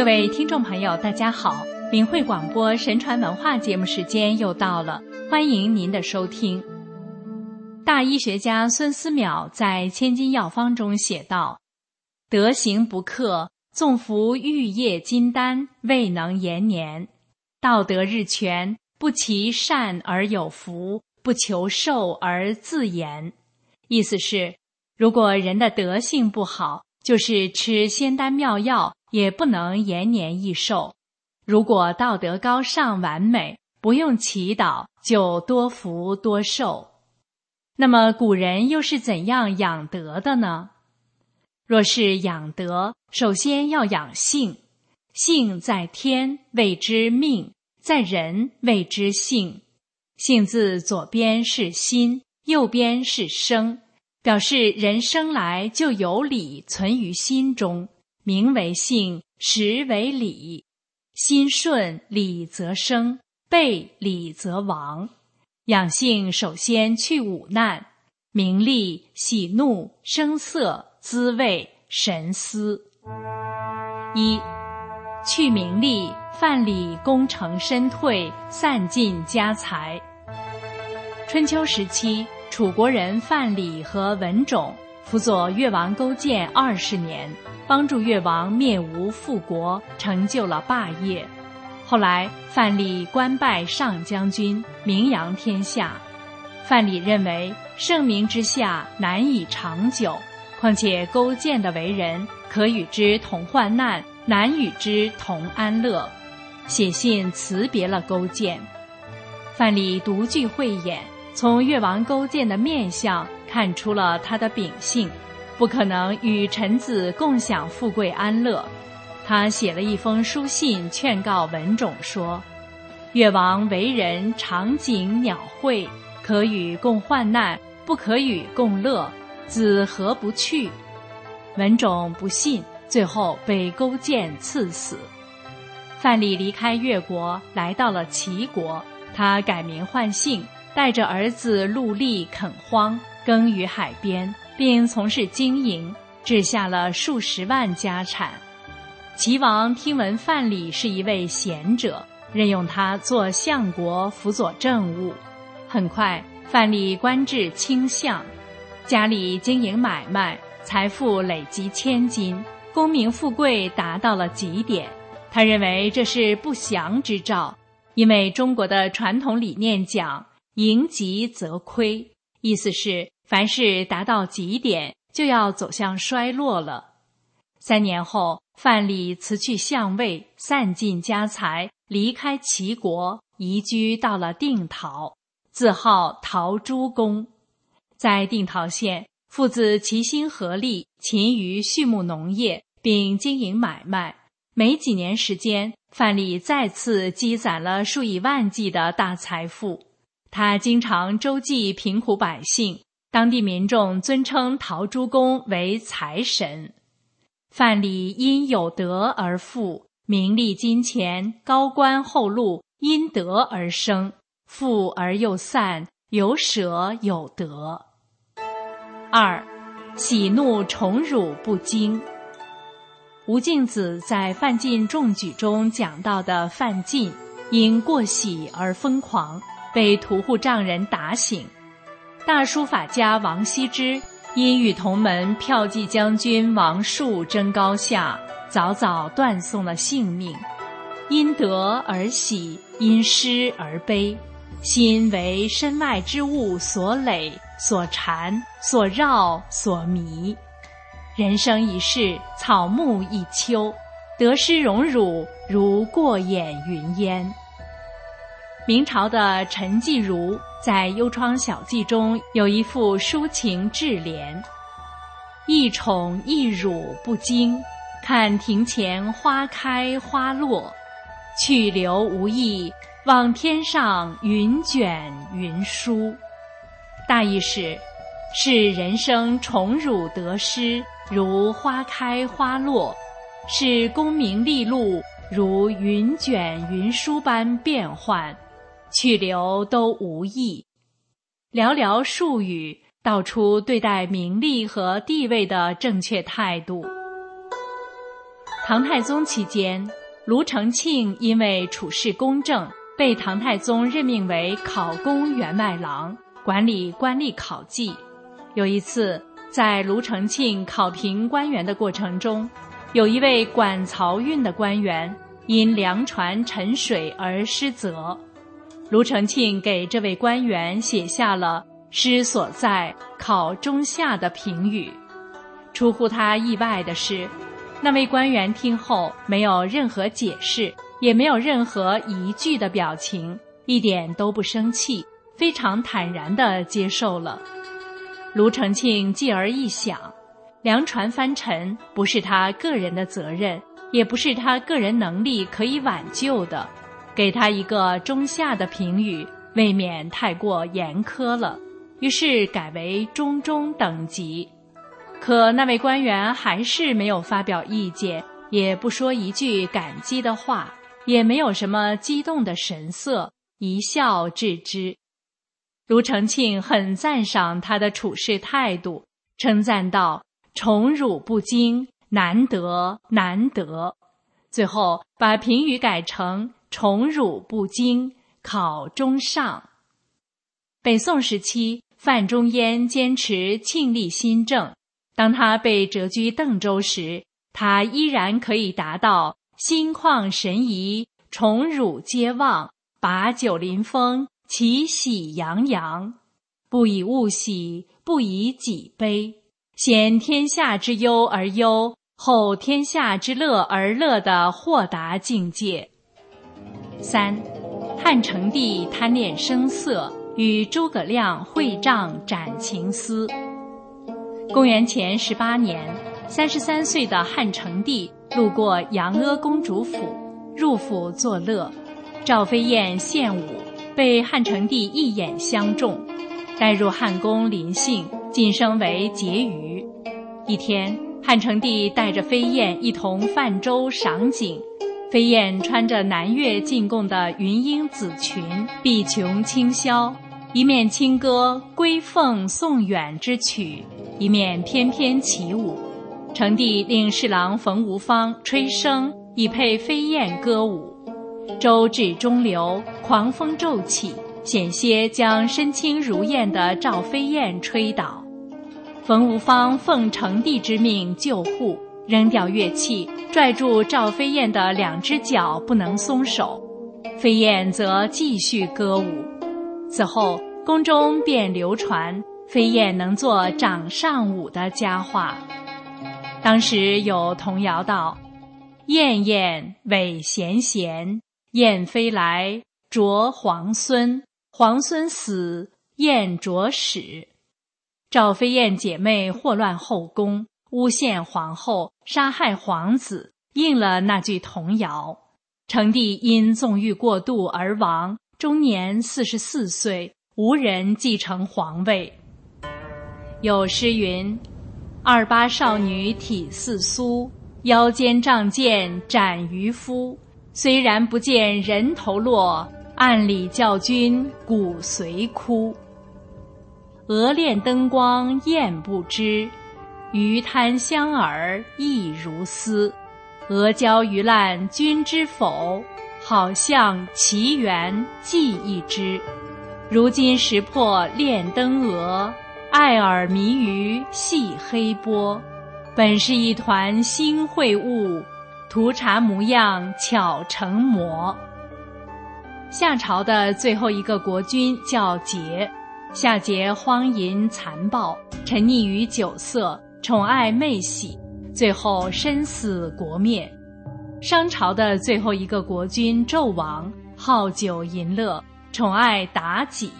各位听众朋友，大家好！明慧广播神传文化节目时间又到了，欢迎您的收听。大医学家孙思邈在《千金药方》中写道：“德行不克，纵服玉液金丹，未能延年；道德日全，不其善而有福，不求寿而自延。”意思是，如果人的德性不好，就是吃仙丹妙药。也不能延年益寿。如果道德高尚完美，不用祈祷就多福多寿。那么古人又是怎样养德的呢？若是养德，首先要养性。性在天，谓之命；在人，谓之性。性字左边是心，右边是生，表示人生来就有理存于心中。名为性，实为理。心顺，理则生；背理则亡。养性首先去五难：名利、喜怒、声色、滋味、神思。一去名利，范蠡功成身退，散尽家财。春秋时期，楚国人范蠡和文种辅佐越王勾践二十年。帮助越王灭吴复国，成就了霸业。后来，范蠡官拜上将军，名扬天下。范蠡认为盛名之下难以长久，况且勾践的为人可与之同患难，难与之同安乐，写信辞别了勾践。范蠡独具慧眼，从越王勾践的面相看出了他的秉性。不可能与臣子共享富贵安乐，他写了一封书信劝告文种说：“越王为人长景鸟喙，可与共患难，不可与共乐，子何不去？”文种不信，最后被勾践赐死。范蠡离开越国，来到了齐国，他改名换姓，带着儿子陆力垦荒，耕于海边。并从事经营，置下了数十万家产。齐王听闻范蠡是一位贤者，任用他做相国，辅佐政务。很快，范蠡官至卿相，家里经营买卖，财富累积千金，功名富贵达到了极点。他认为这是不祥之兆，因为中国的传统理念讲“盈极则亏”，意思是。凡事达到极点，就要走向衰落了。三年后，范蠡辞去相位，散尽家财，离开齐国，移居到了定陶，自号陶朱公。在定陶县，父子齐心合力，勤于畜牧农业，并经营买卖。没几年时间，范蠡再次积攒了数以万计的大财富。他经常周济贫苦百姓。当地民众尊称陶朱公为财神。范蠡因有德而富，名利金钱、高官厚禄因德而生，富而又散，有舍有得。二，喜怒宠辱不惊。吴敬梓在范进中举中讲到的范进，因过喜而疯狂，被屠户丈人打醒。大书法家王羲之因与同门骠骑将军王树争高下，早早断送了性命。因得而喜，因失而悲，心为身外之物所累、所缠、所绕、所迷。人生一世，草木一秋，得失荣辱如过眼云烟。明朝的陈继儒在《幽窗小记》中有一副抒情智联：“一宠一辱不惊，看庭前花开花落；去留无意，望天上云卷云舒。”大意是：是人生宠辱得失如花开花落，是功名利禄如云卷云舒般变幻。去留都无益，寥寥数语道出对待名利和地位的正确态度。唐太宗期间，卢承庆因为处事公正，被唐太宗任命为考功员外郎，管理官吏考绩。有一次，在卢承庆考评官员的过程中，有一位管漕运的官员因粮船沉水而失责。卢承庆给这位官员写下了“诗所在，考中下”的评语。出乎他意外的是，那位官员听后没有任何解释，也没有任何疑惧的表情，一点都不生气，非常坦然地接受了。卢承庆继而一想，粮船翻沉不是他个人的责任，也不是他个人能力可以挽救的。给他一个中下的评语，未免太过严苛了，于是改为中中等级。可那位官员还是没有发表意见，也不说一句感激的话，也没有什么激动的神色，一笑置之。卢承庆很赞赏他的处事态度，称赞道：“宠辱不惊，难得难得。”最后把评语改成。宠辱不惊，考中上。北宋时期，范仲淹坚持庆历新政。当他被谪居邓州时，他依然可以达到心旷神怡、宠辱皆忘、把酒临风、其喜洋洋，不以物喜，不以己悲，先天下之忧而忧，后天下之乐而乐的豁达境界。三，汉成帝贪恋声色，与诸葛亮会帐斩情思。公元前十八年，三十三岁的汉成帝路过杨阿公主府，入府作乐，赵飞燕献舞，被汉成帝一眼相中，带入汉宫临幸，晋升为婕妤。一天，汉成帝带着飞燕一同泛舟赏景。飞燕穿着南越进贡的云英紫裙，碧琼轻绡，一面轻歌《归凤送远》之曲，一面翩翩起舞。成帝令侍郎冯无方吹笙以配飞燕歌舞。舟至中流，狂风骤起，险些将身轻如燕的赵飞燕吹倒。冯无方奉成帝之命救护。扔掉乐器，拽住赵飞燕的两只脚，不能松手。飞燕则继续歌舞。此后，宫中便流传飞燕能做掌上舞的佳话。当时有童谣道：“燕燕尾闲闲，燕飞来啄皇孙，皇孙死，燕啄屎。”赵飞燕姐妹祸乱后宫。诬陷皇后，杀害皇子，应了那句童谣。成帝因纵欲过度而亡，终年四十四岁，无人继承皇位。有诗云：“二八少女体似酥，腰间仗剑斩渔夫。虽然不见人头落，暗里教君骨髓枯。额恋灯光雁不知。”鱼贪香饵亦如丝，阿胶鱼烂君知否？好像奇缘记一枝。如今识破炼灯蛾，爱耳迷鱼戏黑波。本是一团新秽物，图茶模样巧成魔。夏朝的最后一个国君叫桀，夏桀荒淫残暴，沉溺于酒色。宠爱妹喜，最后身死国灭。商朝的最后一个国君纣王好酒淫乐，宠爱妲己，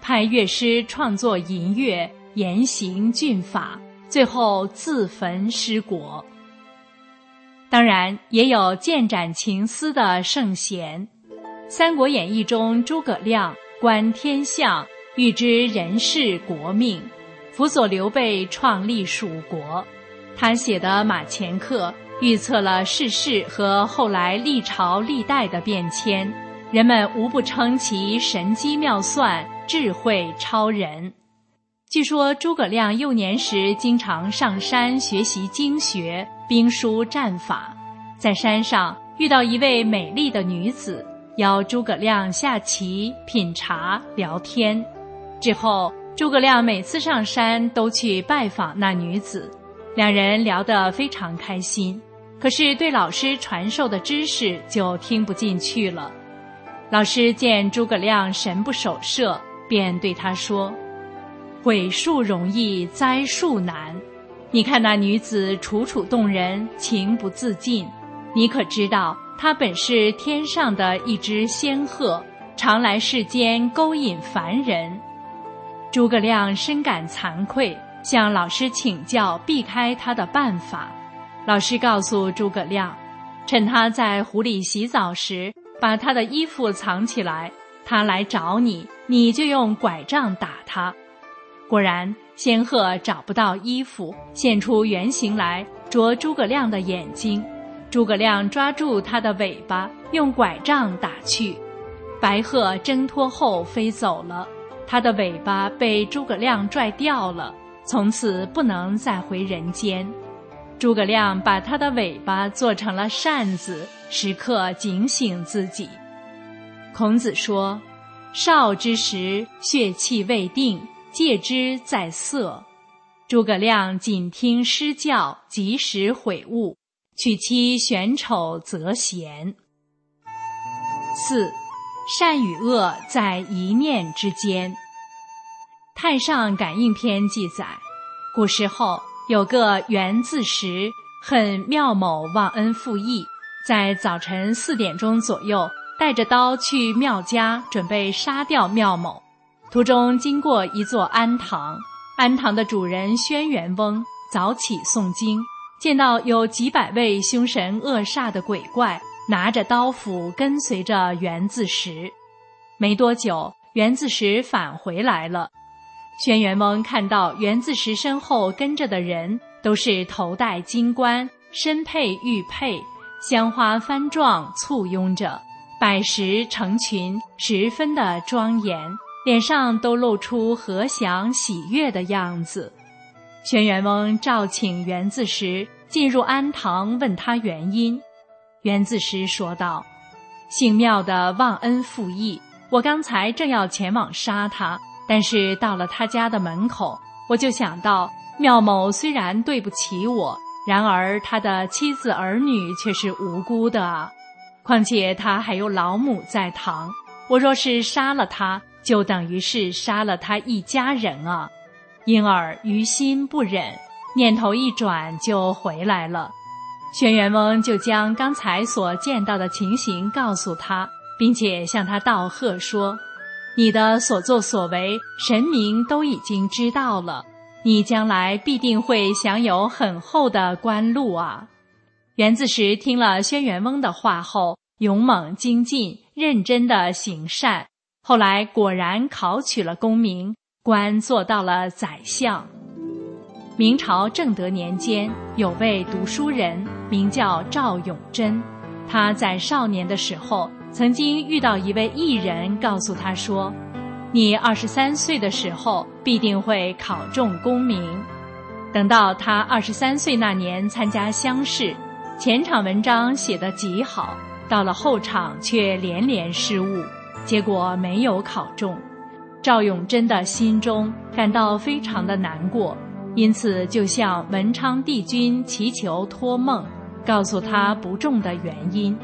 派乐师创作淫乐，严刑峻法，最后自焚失国。当然，也有剑斩情丝的圣贤，《三国演义》中诸葛亮观天象，预知人事国命。辅佐刘备创立蜀国，他写的《马前课》预测了世事和后来历朝历代的变迁，人们无不称其神机妙算、智慧超人。据说诸葛亮幼年时经常上山学习经学、兵书战法，在山上遇到一位美丽的女子，邀诸葛亮下棋、品茶、聊天。之后，诸葛亮每次上山都去拜访那女子，两人聊得非常开心。可是对老师传授的知识就听不进去了。老师见诸葛亮神不守舍，便对他说：“毁树容易栽树难。你看那女子楚楚动人，情不自禁。你可知道她本是天上的一只仙鹤，常来世间勾引凡人。”诸葛亮深感惭愧，向老师请教避开他的办法。老师告诉诸葛亮，趁他在湖里洗澡时，把他的衣服藏起来。他来找你，你就用拐杖打他。果然，仙鹤找不到衣服，现出原形来啄诸葛亮的眼睛。诸葛亮抓住它的尾巴，用拐杖打去。白鹤挣脱后飞走了，它的尾巴被诸葛亮拽掉了，从此不能再回人间。诸葛亮把他的尾巴做成了扇子，时刻警醒自己。孔子说：“少之时，血气未定，戒之在色。”诸葛亮谨听师教，及时悔悟，娶妻选丑择贤。四，善与恶在一念之间。《太上感应篇》记载，古时候。有个袁自识恨妙某忘恩负义，在早晨四点钟左右，带着刀去庙家，准备杀掉妙某。途中经过一座庵堂，庵堂的主人轩辕翁早起诵经，见到有几百位凶神恶煞的鬼怪拿着刀斧跟随着袁自识。没多久，袁自识返回来了。轩辕翁看到袁自识身后跟着的人都是头戴金冠、身佩玉佩、香花翻状簇拥着，百十成群，十分的庄严，脸上都露出和祥喜悦的样子。轩辕翁召请袁自识进入庵堂，问他原因。袁自识说道：“姓庙的忘恩负义，我刚才正要前往杀他。”但是到了他家的门口，我就想到妙某虽然对不起我，然而他的妻子儿女却是无辜的，况且他还有老母在堂，我若是杀了他，就等于是杀了他一家人啊，因而于心不忍，念头一转就回来了。轩辕翁就将刚才所见到的情形告诉他，并且向他道贺说。你的所作所为，神明都已经知道了。你将来必定会享有很厚的官禄啊！袁自识听了轩辕翁的话后，勇猛精进，认真的行善。后来果然考取了功名，官做到了宰相。明朝正德年间，有位读书人名叫赵永贞，他在少年的时候。曾经遇到一位艺人，告诉他说：“你二十三岁的时候必定会考中功名。”等到他二十三岁那年参加乡试，前场文章写得极好，到了后场却连连失误，结果没有考中。赵永贞的心中感到非常的难过，因此就向文昌帝君祈求托梦，告诉他不中的原因。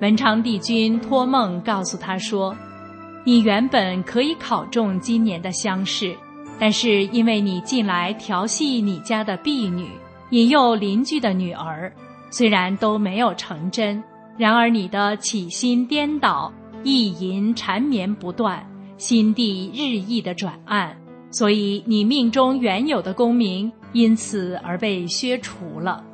文昌帝君托梦告诉他说：“你原本可以考中今年的乡试，但是因为你近来调戏你家的婢女，引诱邻居的女儿，虽然都没有成真，然而你的起心颠倒，意淫缠绵不断，心地日益的转暗，所以你命中原有的功名因此而被削除了。”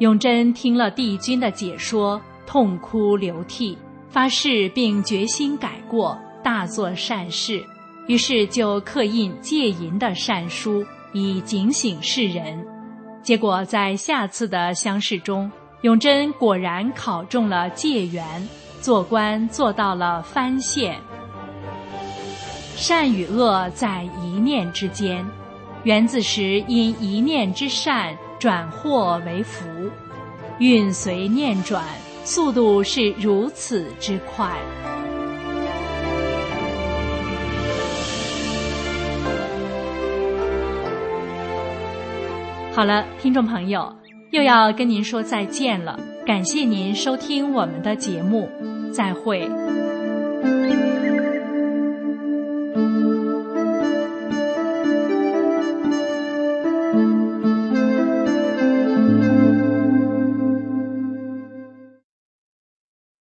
永贞听了帝君的解说。痛哭流涕，发誓并决心改过，大做善事。于是就刻印戒淫的善书，以警醒世人。结果在下次的乡试中，永贞果然考中了解元，做官做到了藩县。善与恶在一念之间，袁自时因一念之善转祸为福。运随念转，速度是如此之快。好了，听众朋友，又要跟您说再见了。感谢您收听我们的节目，再会。